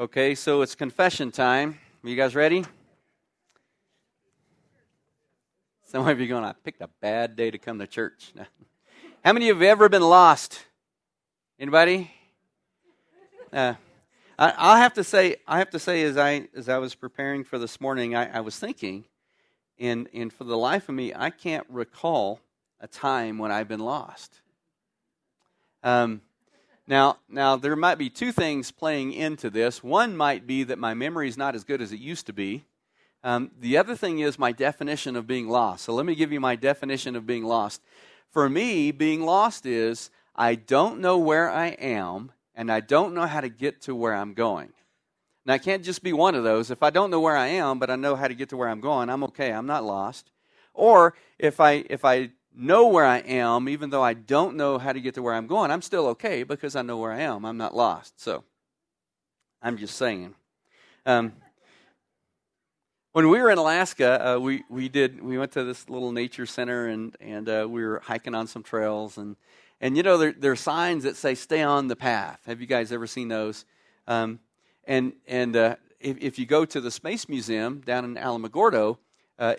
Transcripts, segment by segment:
Okay, so it's confession time. Are you guys ready? Some of you are going, I picked a bad day to come to church. How many of you have ever been lost? Anybody? Uh, I, will have to say, I have to say, as I as I was preparing for this morning, I, I was thinking, and and for the life of me, I can't recall a time when I've been lost. Um, now, now there might be two things playing into this. One might be that my memory is not as good as it used to be. Um, the other thing is my definition of being lost. So let me give you my definition of being lost. For me, being lost is I don't know where I am and I don't know how to get to where I'm going. Now, I can't just be one of those. If I don't know where I am, but I know how to get to where I'm going, I'm okay. I'm not lost. Or if I if I know where I am, even though I don't know how to get to where I'm going, I'm still okay because I know where I am. I'm not lost. So I'm just saying. Um, when we were in Alaska, uh, we, we did we went to this little nature center and and uh, we were hiking on some trails and and you know there, there are signs that say "Stay on the path." Have you guys ever seen those? Um, and and uh, if, if, you go to the Space Museum down in Alamogordo, uh,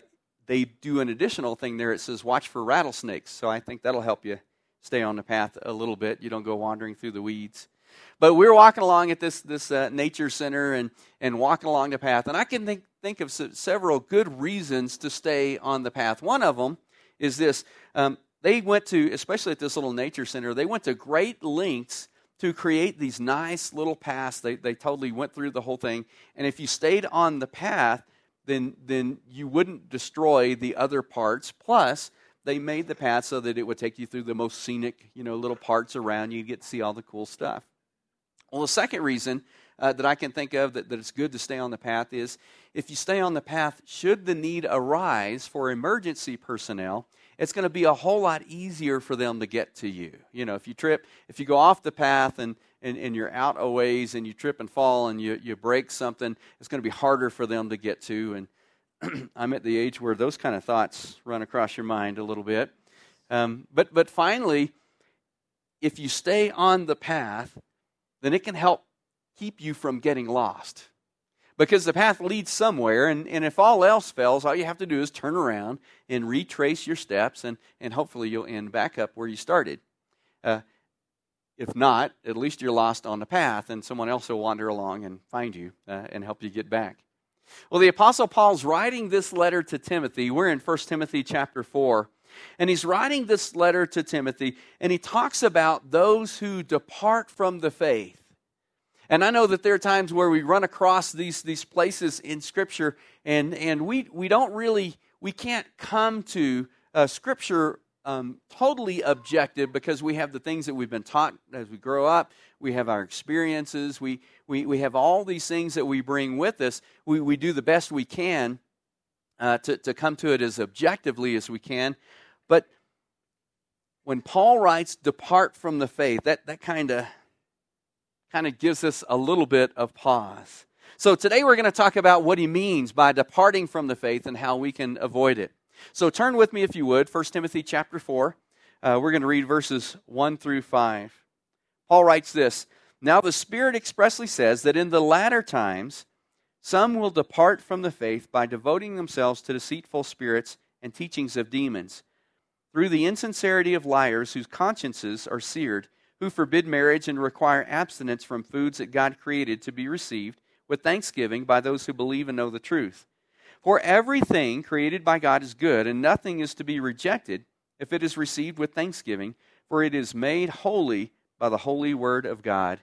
they do an additional thing there. It says, watch for rattlesnakes. So I think that'll help you stay on the path a little bit. You don't go wandering through the weeds. But we were walking along at this, this uh, nature center and, and walking along the path. And I can think, think of several good reasons to stay on the path. One of them is this um, they went to, especially at this little nature center, they went to great lengths to create these nice little paths. They, they totally went through the whole thing. And if you stayed on the path, then, then you wouldn't destroy the other parts. Plus, they made the path so that it would take you through the most scenic, you know, little parts around you. You get to see all the cool stuff. Well, the second reason uh, that I can think of that, that it's good to stay on the path is if you stay on the path, should the need arise for emergency personnel, it's going to be a whole lot easier for them to get to you. You know, if you trip, if you go off the path and and, and you're out a ways and you trip and fall and you, you break something, it's going to be harder for them to get to. And I'm at the age where those kind of thoughts run across your mind a little bit. Um, but, but finally, if you stay on the path, then it can help keep you from getting lost. Because the path leads somewhere, and, and if all else fails, all you have to do is turn around and retrace your steps, and, and hopefully you'll end back up where you started. Uh, if not, at least you're lost on the path, and someone else will wander along and find you uh, and help you get back. Well, the Apostle Paul's writing this letter to Timothy. We're in 1 Timothy chapter 4. And he's writing this letter to Timothy, and he talks about those who depart from the faith. And I know that there are times where we run across these, these places in Scripture, and, and we, we don't really, we can't come to uh, Scripture um, totally objective because we have the things that we've been taught as we grow up. We have our experiences. We, we, we have all these things that we bring with us. We, we do the best we can uh, to, to come to it as objectively as we can. But when Paul writes, depart from the faith, that, that kind of kind of gives us a little bit of pause. So today we're going to talk about what he means by departing from the faith and how we can avoid it. So turn with me, if you would, 1 Timothy chapter 4. Uh, we're going to read verses 1 through 5. Paul writes this Now the Spirit expressly says that in the latter times some will depart from the faith by devoting themselves to deceitful spirits and teachings of demons, through the insincerity of liars whose consciences are seared, who forbid marriage and require abstinence from foods that God created to be received with thanksgiving by those who believe and know the truth. For everything created by God is good, and nothing is to be rejected if it is received with thanksgiving, for it is made holy by the holy word of God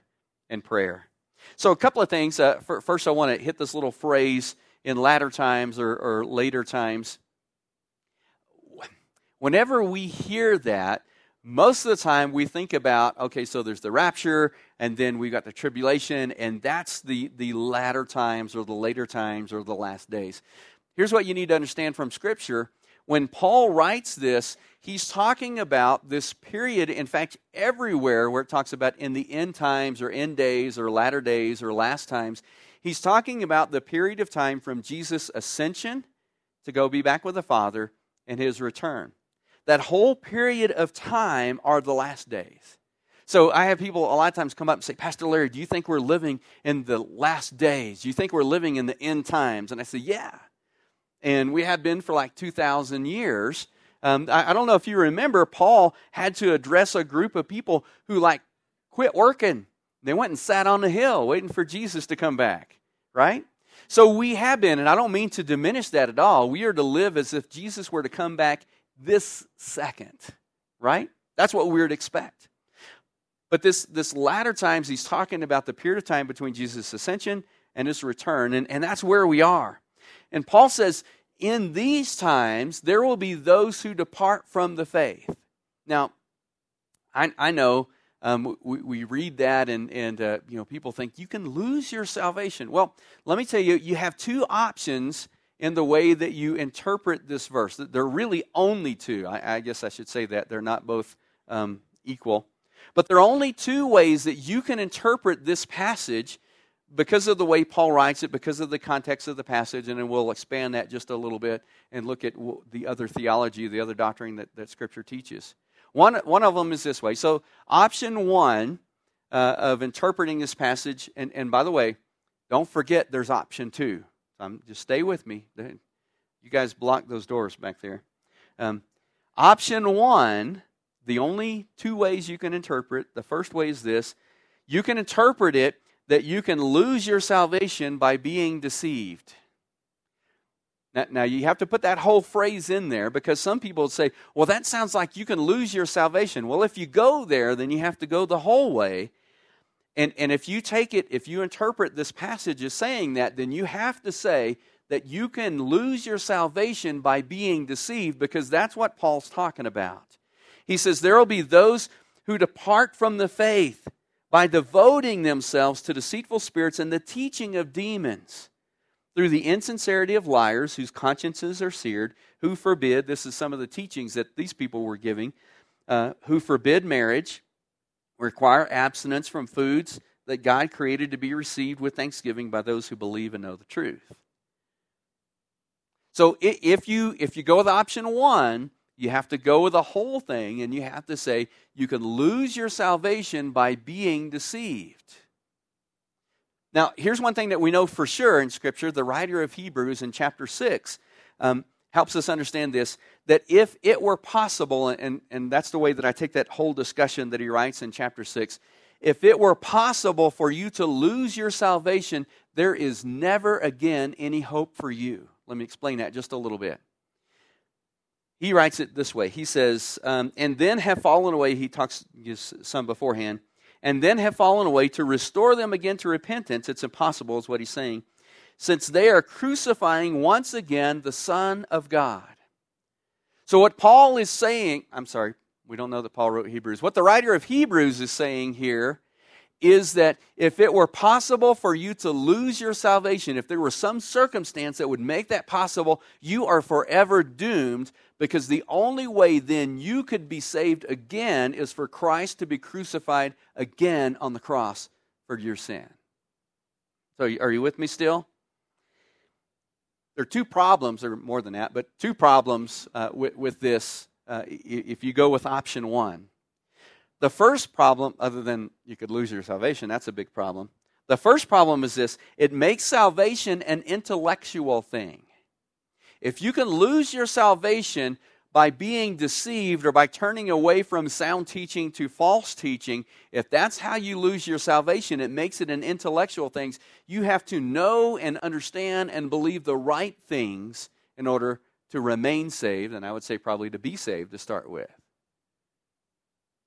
and prayer. So, a couple of things. Uh, first, I want to hit this little phrase in latter times or, or later times. Whenever we hear that, most of the time we think about okay so there's the rapture and then we've got the tribulation and that's the the latter times or the later times or the last days. Here's what you need to understand from scripture. When paul writes this he's talking about this period in fact everywhere where it talks about in the end times or end days or latter days or last times he's talking about the period of time from jesus ascension to go be back with the father and his return that whole period of time are the last days. So I have people a lot of times come up and say, Pastor Larry, do you think we're living in the last days? Do you think we're living in the end times? And I say, yeah. And we have been for like 2,000 years. Um, I, I don't know if you remember, Paul had to address a group of people who like quit working. They went and sat on the hill waiting for Jesus to come back, right? So we have been, and I don't mean to diminish that at all. We are to live as if Jesus were to come back this second, right? That's what we would expect. But this, this latter times, he's talking about the period of time between Jesus' ascension and his return, and, and that's where we are. And Paul says, in these times, there will be those who depart from the faith. Now, I, I know um, we, we, read that, and, and uh, you know people think you can lose your salvation. Well, let me tell you, you have two options in the way that you interpret this verse. There are really only two. I, I guess I should say that they're not both um, equal, but there are only two ways that you can interpret this passage because of the way Paul writes it, because of the context of the passage, and then we'll expand that just a little bit and look at the other theology, the other doctrine that, that Scripture teaches. One, one of them is this way. So, option one uh, of interpreting this passage, and, and by the way, don't forget there's option two. Um, just stay with me. You guys block those doors back there. Um, option one, the only two ways you can interpret, the first way is this you can interpret it that you can lose your salvation by being deceived. Now, now, you have to put that whole phrase in there because some people say, well, that sounds like you can lose your salvation. Well, if you go there, then you have to go the whole way. And, and if you take it, if you interpret this passage as saying that, then you have to say that you can lose your salvation by being deceived because that's what Paul's talking about. He says, There will be those who depart from the faith by devoting themselves to deceitful spirits and the teaching of demons through the insincerity of liars whose consciences are seared, who forbid, this is some of the teachings that these people were giving, uh, who forbid marriage, require abstinence from foods that God created to be received with thanksgiving by those who believe and know the truth. So if you if you go with option one, you have to go with the whole thing and you have to say you can lose your salvation by being deceived. Now, here's one thing that we know for sure in Scripture. The writer of Hebrews in chapter 6 um, helps us understand this that if it were possible, and, and that's the way that I take that whole discussion that he writes in chapter 6, if it were possible for you to lose your salvation, there is never again any hope for you. Let me explain that just a little bit. He writes it this way. He says, um, and then have fallen away. He talks some beforehand and then have fallen away to restore them again to repentance, it's impossible, is what he's saying, since they are crucifying once again the Son of God. So, what Paul is saying, I'm sorry, we don't know that Paul wrote Hebrews. What the writer of Hebrews is saying here is that if it were possible for you to lose your salvation, if there were some circumstance that would make that possible, you are forever doomed because the only way then you could be saved again is for Christ to be crucified again on the cross for your sin. So, are you with me still? There are two problems, or more than that, but two problems uh, with, with, this uh, if you go with option one. The first problem, other than you could lose your salvation, that's a big problem. The first problem is this it makes salvation an intellectual thing. If you can lose your salvation by being deceived or by turning away from sound teaching to false teaching, if that's how you lose your salvation, it makes it an intellectual thing. You have to know and understand and believe the right things in order to remain saved, and I would say probably to be saved to start with.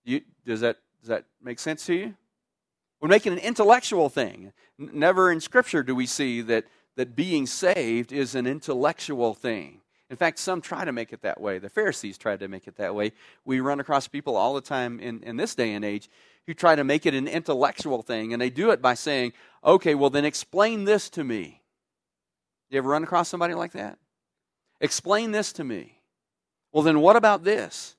You, does, that, does that make sense to you? We're making an intellectual thing. Never in Scripture do we see that that being saved is an intellectual thing. In fact, some try to make it that way. The Pharisees tried to make it that way. We run across people all the time in, in this day and age who try to make it an intellectual thing, and they do it by saying, okay, well, then explain this to me. You ever run across somebody like that? Explain this to me. Well, then what about this?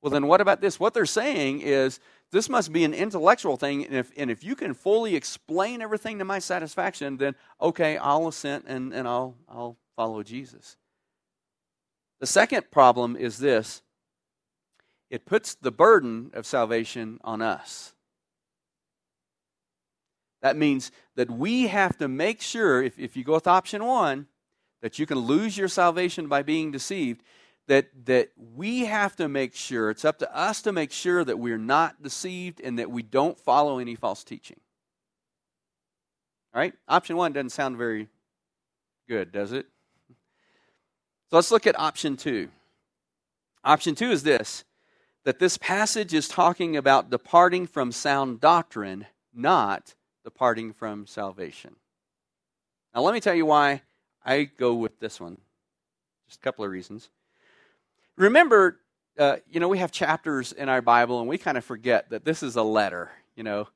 Well, then what about this? What they're saying is this must be an intellectual thing. And if, and if you can fully explain everything to my satisfaction, then okay, I'll assent and, and I'll, I'll follow Jesus. The second problem is this it puts the burden of salvation on us. That means that we have to make sure, if, if you go with option one, that you can lose your salvation by being deceived, that, that we have to make sure, it's up to us to make sure that we're not deceived and that we don't follow any false teaching. All right? Option one doesn't sound very good, does it? So let's look at option two. Option two is this that this passage is talking about departing from sound doctrine, not departing from salvation. Now, let me tell you why I go with this one. Just a couple of reasons. Remember, uh, you know, we have chapters in our Bible, and we kind of forget that this is a letter. You know,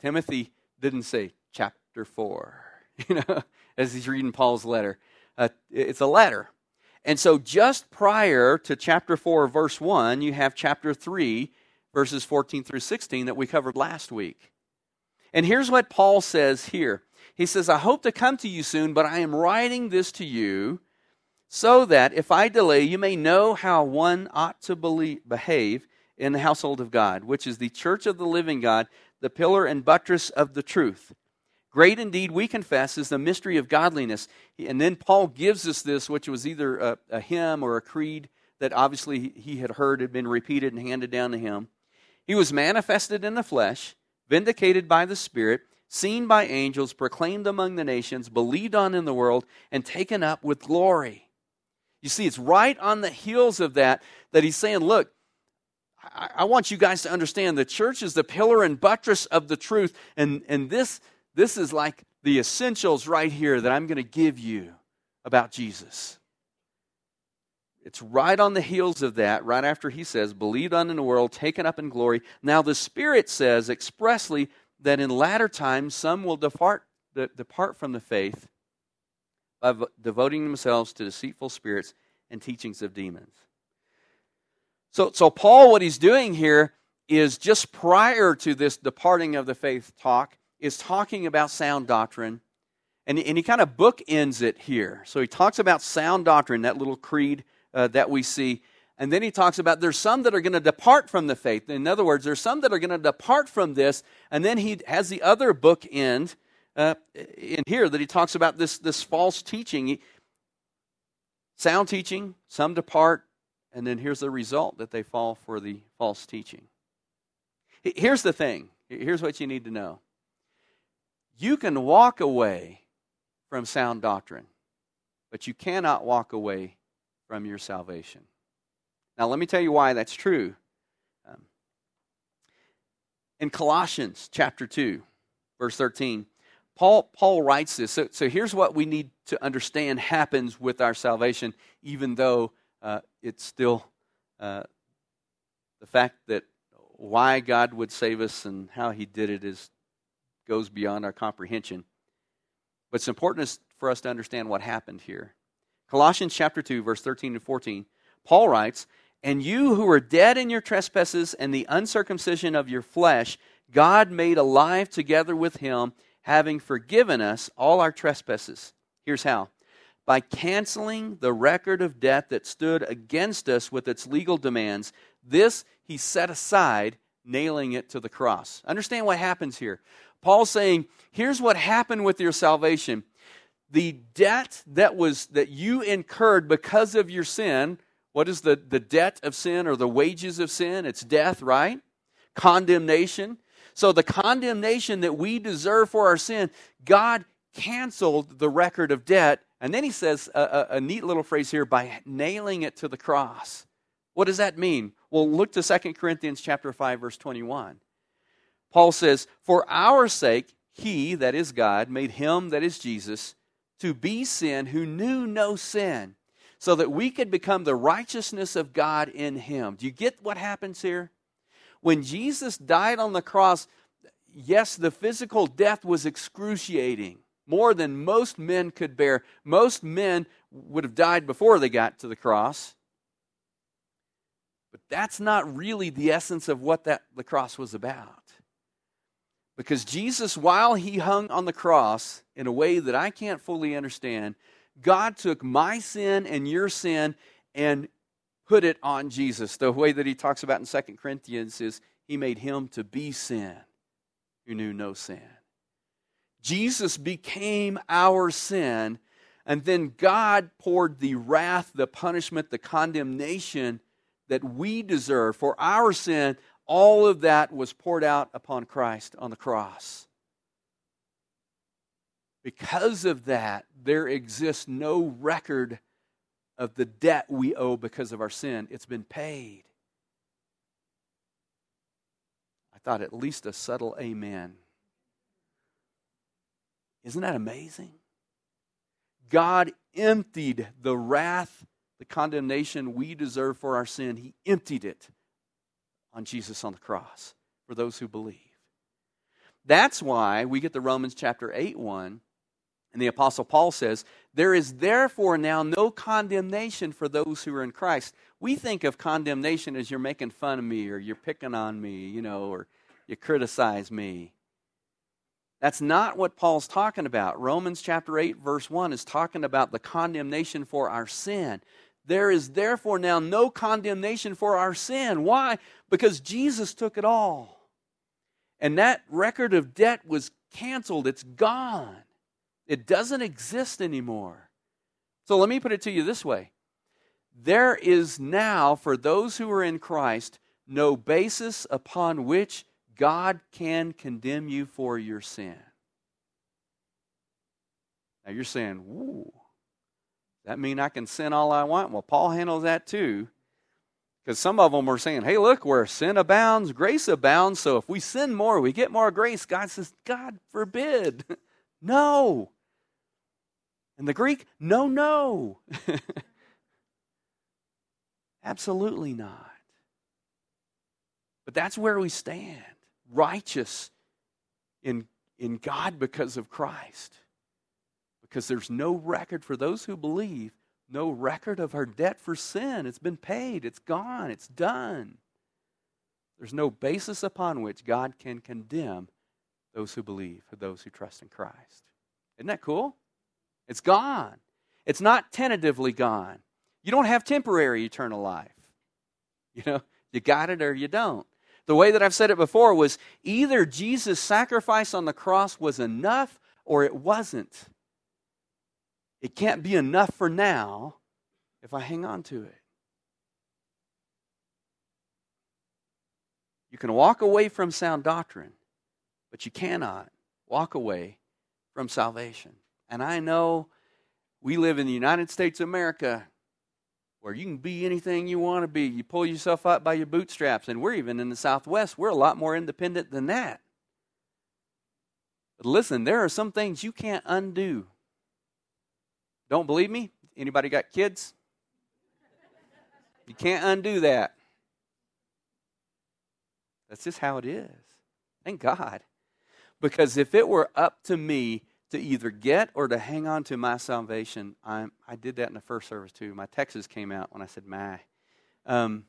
Timothy didn't say chapter 4, you know, as he's reading Paul's letter. Uh, it's a letter. And so, just prior to chapter 4, verse 1, you have chapter 3, verses 14 through 16 that we covered last week. And here's what Paul says here He says, I hope to come to you soon, but I am writing this to you so that if I delay, you may know how one ought to believe, behave in the household of God, which is the church of the living God, the pillar and buttress of the truth. Great indeed, we confess, is the mystery of godliness. And then Paul gives us this, which was either a, a hymn or a creed that obviously he had heard had been repeated and handed down to him. He was manifested in the flesh, vindicated by the Spirit, seen by angels, proclaimed among the nations, believed on in the world, and taken up with glory. You see, it's right on the heels of that that he's saying, Look, I, I want you guys to understand the church is the pillar and buttress of the truth, and, and this this is like the essentials right here that I'm going to give you about Jesus. It's right on the heels of that, right after he says, believed on in the world, taken up in glory. Now the Spirit says expressly that in latter times some will depart, depart from the faith by devoting themselves to deceitful spirits and teachings of demons. So, so Paul, what he's doing here is just prior to this departing of the faith talk, is talking about sound doctrine, and, and he kind of bookends it here. So he talks about sound doctrine, that little creed uh, that we see. And then he talks about there's some that are going to depart from the faith. In other words, there's some that are going to depart from this. And then he has the other bookend uh, in here that he talks about this, this false teaching. Sound teaching, some depart, and then here's the result that they fall for the false teaching. Here's the thing here's what you need to know you can walk away from sound doctrine, but you cannot walk away from your salvation. Now, let me tell you why that's true. Um, in Colossians chapter 2, verse 13, Paul, Paul writes this. So, so here's what we need to understand happens with our salvation, even though uh, it's still uh, the fact that why God would save us and how he did it is goes beyond our comprehension. But it's important for us to understand what happened here. Colossians chapter 2, verse 13 and 14, Paul writes, And you who were dead in your trespasses and the uncircumcision of your flesh, God made alive together with him, having forgiven us all our trespasses. Here's how by canceling the record of debt that stood against us with its legal demands. This he set aside, nailing it to the cross. Understand what happens here. Paul's saying, here's what happened with your salvation. The debt that was that you incurred because of your sin, what is the, the debt of sin or the wages of sin? It's death, right? Condemnation. So the condemnation that we deserve for our sin, God canceled the record of debt. And then he says a, a, a neat little phrase here by nailing it to the cross. What does that mean? Well, look to 2 Corinthians chapter 5 verse 21. Paul says, For our sake, he, that is God, made him, that is Jesus, to be sin who knew no sin, so that we could become the righteousness of God in him. Do you get what happens here? When Jesus died on the cross, yes, the physical death was excruciating, more than most men could bear. Most men would have died before they got to the cross. But that's not really the essence of what that, the cross was about. Because Jesus, while he hung on the cross in a way that I can't fully understand, God took my sin and your sin and put it on Jesus. The way that he talks about in Second Corinthians is he made him to be sin who knew no sin. Jesus became our sin, and then God poured the wrath, the punishment, the condemnation that we deserve for our sin. All of that was poured out upon Christ on the cross. Because of that, there exists no record of the debt we owe because of our sin. It's been paid. I thought at least a subtle amen isn't that amazing? God emptied the wrath, the condemnation we deserve for our sin. He emptied it on Jesus on the cross for those who believe. That's why we get the Romans chapter 8 1, and the Apostle Paul says, There is therefore now no condemnation for those who are in Christ. We think of condemnation as you're making fun of me, or you're picking on me, you know, or you criticize me. That's not what Paul's talking about. Romans chapter 8, verse 1 is talking about the condemnation for our sin. There is therefore now no condemnation for our sin. Why? Because Jesus took it all. And that record of debt was canceled, it's gone. It doesn't exist anymore. So let me put it to you this way there is now, for those who are in Christ, no basis upon which God can condemn you for your sin. Now you're saying, "Ooh, that mean I can sin all I want?" Well, Paul handles that too. Because some of them were saying, hey, look, where sin abounds, grace abounds. So if we sin more, we get more grace. God says, God forbid. no. In the Greek, no, no. Absolutely not. But that's where we stand righteous in, in God because of Christ. Because there's no record for those who believe, no record of our debt for sin. It's been paid, it's gone, it's done. There's no basis upon which God can condemn those who believe, those who trust in Christ. Isn't that cool? It's gone. It's not tentatively gone. You don't have temporary eternal life. You know, you got it or you don't. The way that I've said it before was either Jesus' sacrifice on the cross was enough or it wasn't. It can't be enough for now if I hang on to it. You can walk away from sound doctrine, but you cannot walk away from salvation. And I know we live in the United States of America where you can be anything you want to be. You pull yourself up by your bootstraps. And we're even in the Southwest, we're a lot more independent than that. But listen, there are some things you can't undo. Don't believe me? Anybody got kids? You can't undo that. That's just how it is. Thank God. Because if it were up to me, to either get or to hang on to my salvation. i I did that in the first service too. My Texas came out when I said my. Um,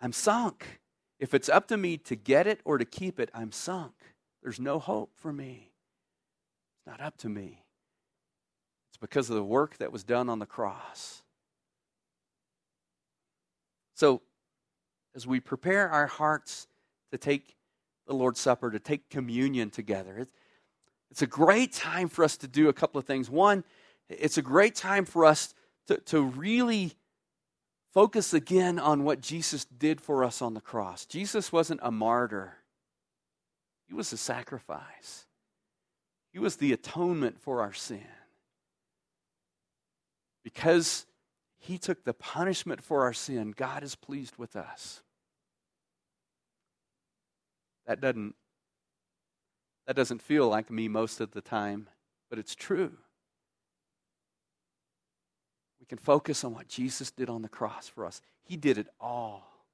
I'm sunk. If it's up to me to get it or to keep it, I'm sunk. There's no hope for me. It's not up to me. Because of the work that was done on the cross. So, as we prepare our hearts to take the Lord's Supper, to take communion together, it's a great time for us to do a couple of things. One, it's a great time for us to, to really focus again on what Jesus did for us on the cross. Jesus wasn't a martyr, he was a sacrifice, he was the atonement for our sin. Because he took the punishment for our sin, God is pleased with us. That doesn't that doesn't feel like me most of the time, but it's true. We can focus on what Jesus did on the cross for us. He did it all.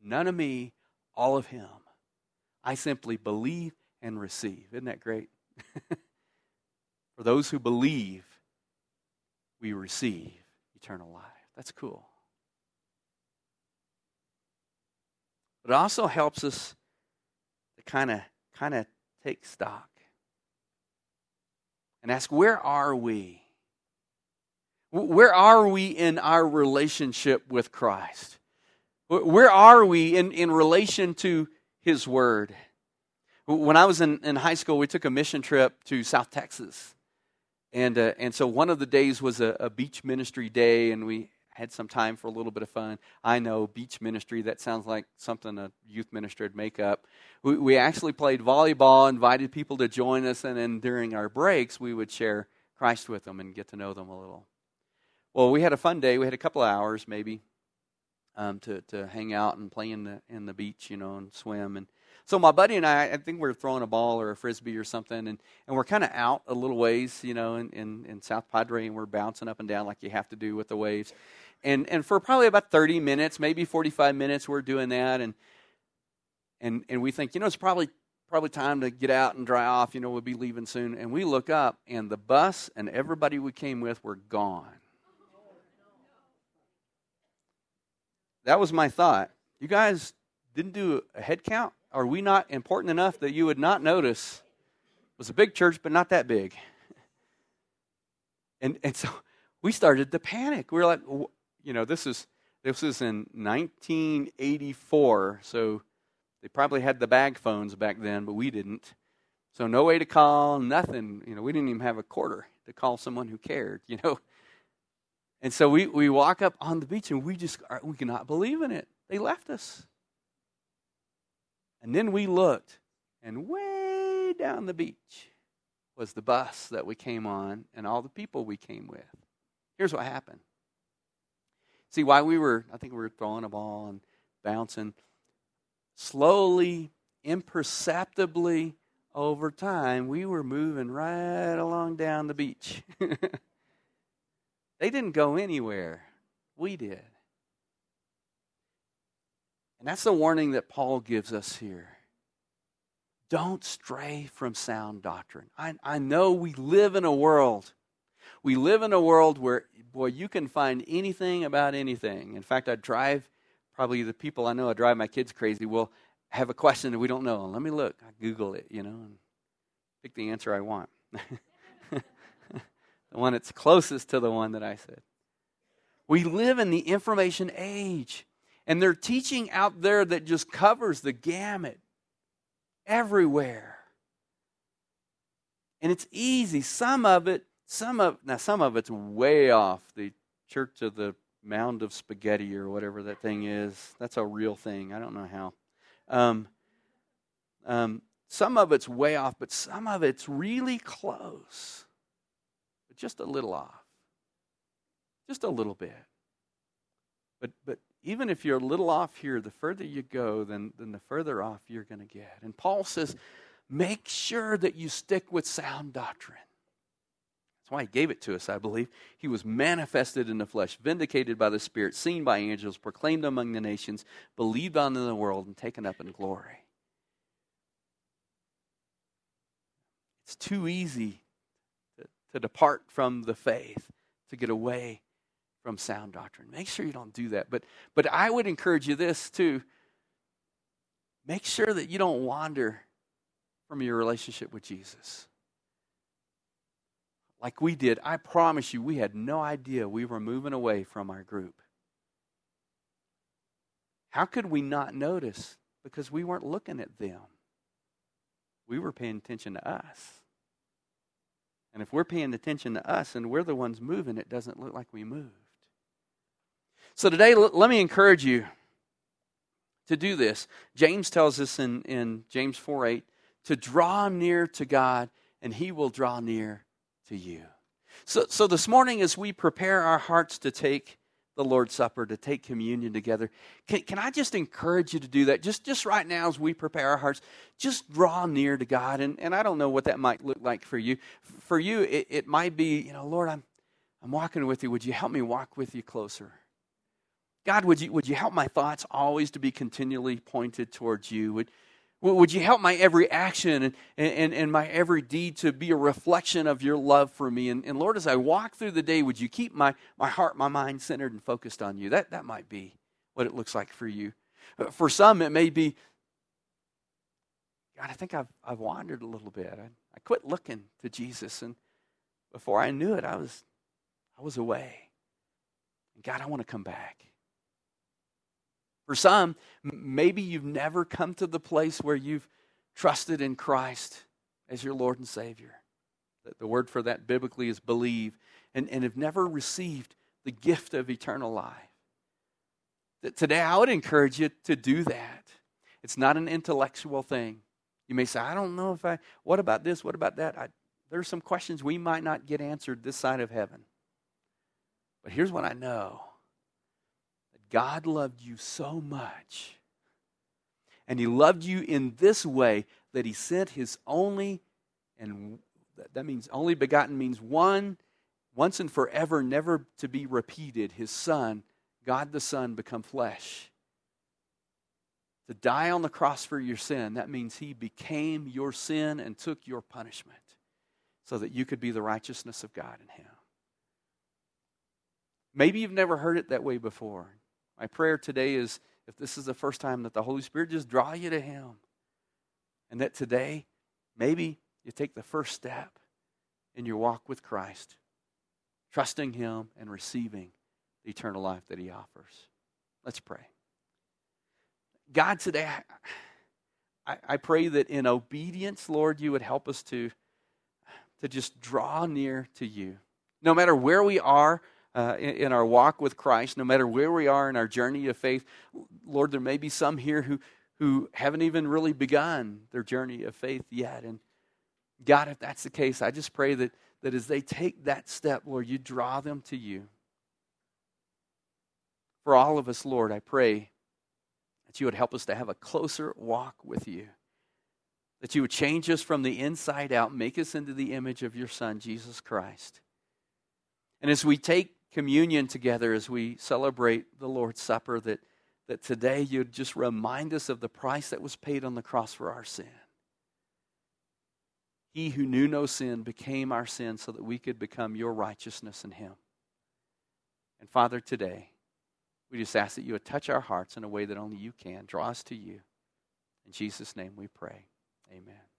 None of me, all of Him. I simply believe and receive. Isn't that great? for those who believe, we receive eternal life. That's cool. But it also helps us to kind of kind of take stock and ask, where are we? Where are we in our relationship with Christ? Where are we in, in relation to His Word? When I was in, in high school, we took a mission trip to South Texas. And, uh, and so one of the days was a, a beach ministry day, and we had some time for a little bit of fun. I know beach ministry, that sounds like something a youth minister would make up. We, we actually played volleyball, invited people to join us, and then during our breaks, we would share Christ with them and get to know them a little. Well, we had a fun day. We had a couple of hours, maybe, um, to, to hang out and play in the, in the beach, you know, and swim. And so my buddy and I, I think we are throwing a ball or a frisbee or something, and, and we're kind of out a little ways, you know, in, in, in South Padre, and we're bouncing up and down like you have to do with the waves. And and for probably about 30 minutes maybe 45 minutes we're doing that. And and and we think you know it's probably probably time to get out and dry off. You know we'll be leaving soon. And we look up and the bus and everybody we came with were gone that was my thought you guys didn't do a head count are we not important enough that you would not notice it was a big church but not that big and and so we started to panic we were like you know, this is this is in 1984, so they probably had the bag phones back then, but we didn't. So no way to call, nothing. You know, we didn't even have a quarter to call someone who cared. You know, and so we we walk up on the beach and we just we cannot believe in it. They left us, and then we looked, and way down the beach was the bus that we came on and all the people we came with. Here's what happened. See, while we were, I think we were throwing a ball and bouncing, slowly, imperceptibly over time, we were moving right along down the beach. they didn't go anywhere, we did. And that's the warning that Paul gives us here. Don't stray from sound doctrine. I, I know we live in a world. We live in a world where boy, you can find anything about anything. In fact, I drive, probably the people I know, I drive my kids crazy, will have a question that we don't know. Let me look. I Google it, you know, and pick the answer I want. the one that's closest to the one that I said. We live in the information age, and they're teaching out there that just covers the gamut everywhere. And it's easy. Some of it some of now some of it's way off. The Church of the Mound of Spaghetti or whatever that thing is. That's a real thing. I don't know how. Um, um, some of it's way off, but some of it's really close. But just a little off. Just a little bit. But but even if you're a little off here, the further you go, then, then the further off you're going to get. And Paul says, make sure that you stick with sound doctrine. That's why he gave it to us, I believe. He was manifested in the flesh, vindicated by the Spirit, seen by angels, proclaimed among the nations, believed on in the world, and taken up in glory. It's too easy to, depart from the faith, to get away from sound doctrine. Make sure you don't do that. But, but I would encourage you this too. Make sure that you don't wander from your relationship with Jesus like we did, I promise you, we had no idea we were moving away from our group. How could we not notice? Because we weren't looking at them. We were paying attention to us. And if we're paying attention to us and we're the ones moving, it doesn't look like we moved. So today, let me encourage you to do this. James tells us in, in James 4 8 to draw near to God, and he will draw near to you. So, so this morning, as we prepare our hearts to take the Lord's Supper, to take communion together, can, can I just encourage you to do that? Just, just right now, as we prepare our hearts, just draw near to God. And, and I don't know what that might look like for you. For you, it, it might be, you know, Lord, I'm, I'm walking with you. Would you help me walk with you closer? God, would you, would you help my thoughts always to be continually pointed towards you? Would, would you help my every action and, and, and my every deed to be a reflection of your love for me? And, and Lord, as I walk through the day, would you keep my, my heart, my mind centered and focused on you? That, that might be what it looks like for you. Uh, for some, it may be, God, I think I've, I've wandered a little bit. I, I quit looking to Jesus, and before I knew it, I was, I was away. And God, I want to come back. For some, maybe you've never come to the place where you've trusted in Christ as your Lord and Savior. The word for that biblically is believe, and, and have never received the gift of eternal life. That today I would encourage you to do that. It's not an intellectual thing. You may say, I don't know if I, what about this? What about that? I, there are some questions we might not get answered this side of heaven. But here's what I know God loved you so much. And He loved you in this way that He sent His only, and that means only begotten means one, once and forever, never to be repeated, His Son, God the Son, become flesh. To die on the cross for your sin, that means He became your sin and took your punishment so that you could be the righteousness of God in Him. Maybe you've never heard it that way before. My prayer today is if this is the first time that the Holy Spirit just draw you to Him. And that today, maybe you take the first step in your walk with Christ, trusting Him and receiving the eternal life that He offers. Let's pray. God, today, I, I pray that in obedience, Lord, you would help us to, to just draw near to you. No matter where we are, uh, in, in, our walk with Christ, no matter where we are in our journey of faith. Lord, there may be some here who, who haven't even really begun their journey of faith yet. And God, if that's the case, I just pray that, that as they take that step, Lord, you draw them to you. For all of us, Lord, I pray that you would help us to have a closer walk with you. That you would change us from the inside out, make us into the image of your Son, Jesus Christ. And as we take communion together as we celebrate the Lord's Supper that, that today you'd just remind us of the price that was paid on the cross for our sin. He who knew no sin became our sin so that we could become your righteousness in him. And Father, today, we just ask that you would touch our hearts in a way that only you can. Draw us to you. In Jesus' name we pray. Amen.